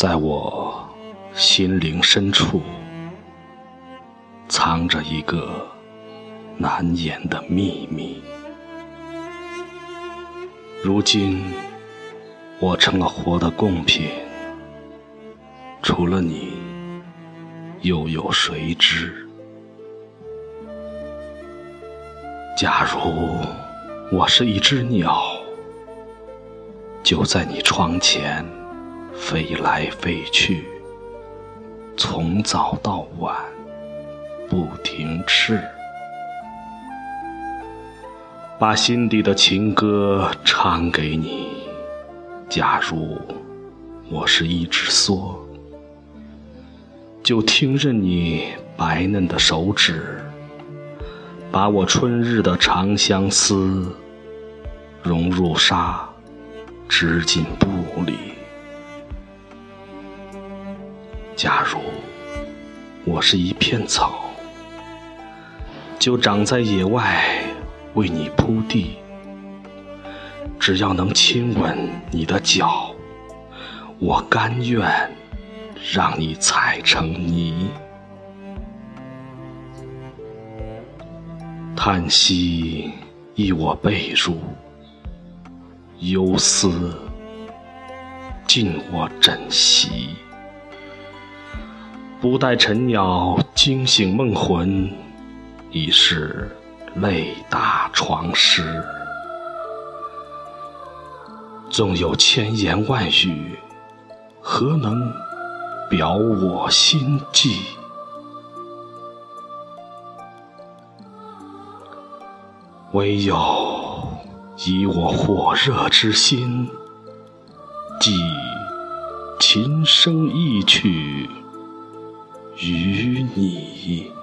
在我心灵深处，藏着一个难言的秘密。如今，我成了活的贡品，除了你，又有谁知？假如我是一只鸟，就在你窗前飞来飞去，从早到晚不停翅。把心底的情歌唱给你。假如我是一只梭，就听任你白嫩的手指，把我春日的长相思融入沙，织进布里。假如我是一片草，就长在野外。为你铺地，只要能亲吻你的脚，我甘愿让你踩成泥。叹息依我被褥，忧思尽我枕席，不待晨鸟惊醒梦魂，已是。泪打床湿，纵有千言万语，何能表我心迹？唯有以我火热之心，寄琴声一曲与你。